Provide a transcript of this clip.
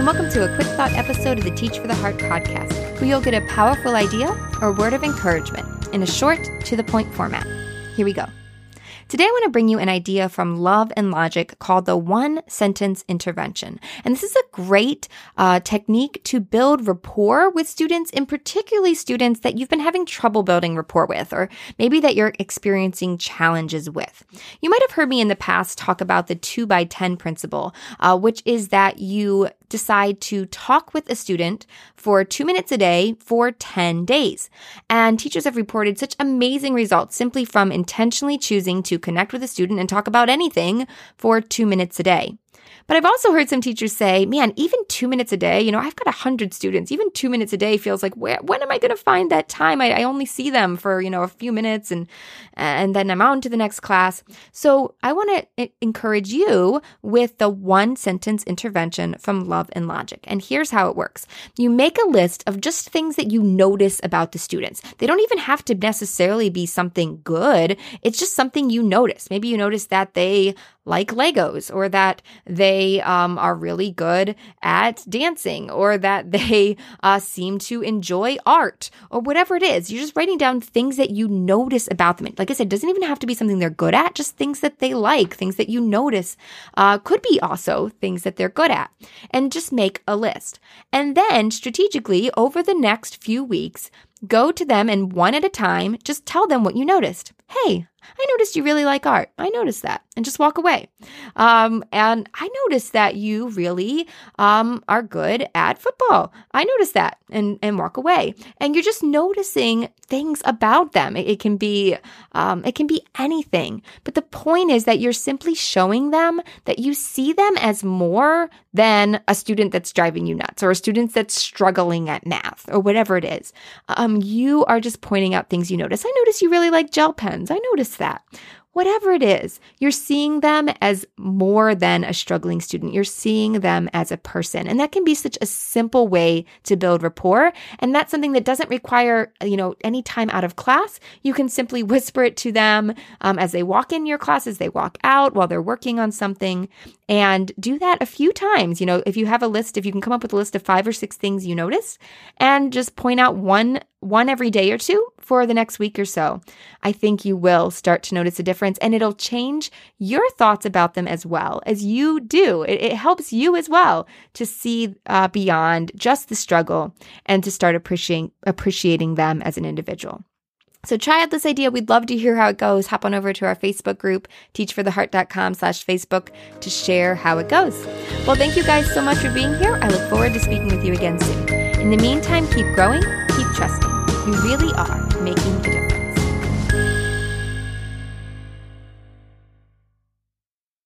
and welcome to a quick thought episode of the Teach for the Heart podcast, where you'll get a powerful idea or word of encouragement in a short, to the point format. Here we go. Today, I want to bring you an idea from Love and Logic called the one sentence intervention. And this is a great uh, technique to build rapport with students, and particularly students that you've been having trouble building rapport with, or maybe that you're experiencing challenges with. You might have heard me in the past talk about the two by 10 principle, uh, which is that you decide to talk with a student for two minutes a day for 10 days. And teachers have reported such amazing results simply from intentionally choosing to connect with a student and talk about anything for two minutes a day. But I've also heard some teachers say, man, even two minutes a day, you know, I've got a hundred students, even two minutes a day feels like, where, when am I going to find that time? I, I, only see them for, you know, a few minutes and, and then I'm on to the next class. So I want to encourage you with the one sentence intervention from Love and Logic. And here's how it works. You make a list of just things that you notice about the students. They don't even have to necessarily be something good. It's just something you notice. Maybe you notice that they like Legos or that they um, are really good at dancing or that they uh, seem to enjoy art or whatever it is. You're just writing down things that you notice about them. Like I said, doesn't even have to be something they're good at, just things that they like, things that you notice uh, could be also things that they're good at. And just make a list. And then strategically over the next few weeks, go to them and one at a time, just tell them what you noticed. Hey, I noticed you really like art. I noticed that. And just walk away. Um, and I noticed that you really um, are good at football. I noticed that and, and walk away. And you're just noticing things about them. It, it can be um, it can be anything. But the point is that you're simply showing them that you see them as more than a student that's driving you nuts or a student that's struggling at math or whatever it is. Um, you are just pointing out things you notice. I notice you really like gel pens. I notice that whatever it is, you're seeing them as more than a struggling student. You're seeing them as a person. And that can be such a simple way to build rapport. And that's something that doesn't require, you know, any time out of class. You can simply whisper it to them um, as they walk in your class, as they walk out, while they're working on something. And do that a few times. You know, if you have a list, if you can come up with a list of five or six things you notice and just point out one one every day or two for the next week or so, I think you will start to notice a difference and it'll change your thoughts about them as well as you do. It, it helps you as well to see uh, beyond just the struggle and to start appreciating, appreciating them as an individual. So try out this idea. We'd love to hear how it goes. Hop on over to our Facebook group, teachfortheheart.com slash Facebook to share how it goes. Well, thank you guys so much for being here. I look forward to speaking with you again soon. In the meantime, keep growing, keep trusting. You really are making.